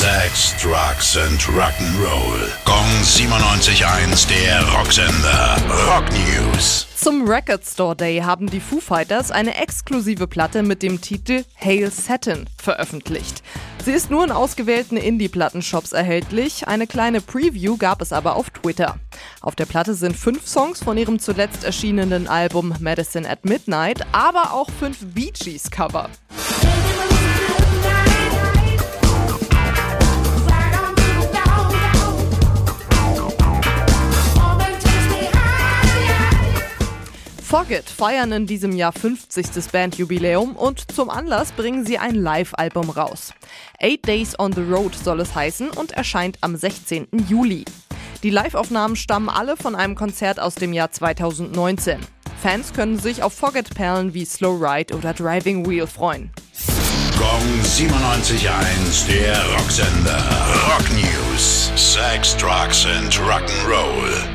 Sex, Drugs and Rock'n'Roll. Gong 97.1, der Rocksender. Rock News. Zum Record Store Day haben die Foo Fighters eine exklusive Platte mit dem Titel Hail Satin veröffentlicht. Sie ist nur in ausgewählten Indie-Plattenshops erhältlich. Eine kleine Preview gab es aber auf Twitter. Auf der Platte sind fünf Songs von ihrem zuletzt erschienenen Album Medicine at Midnight, aber auch fünf Bee Gees Cover. Forget feiern in diesem Jahr 50. Bandjubiläum und zum Anlass bringen sie ein Live-Album raus. Eight Days on the Road soll es heißen und erscheint am 16. Juli. Die Live-Aufnahmen stammen alle von einem Konzert aus dem Jahr 2019. Fans können sich auf Forget-Perlen wie Slow Ride oder Driving Wheel freuen. Gong 97.1, der Rocksender. Rock News. Sex, Drugs and Rock'n'Roll.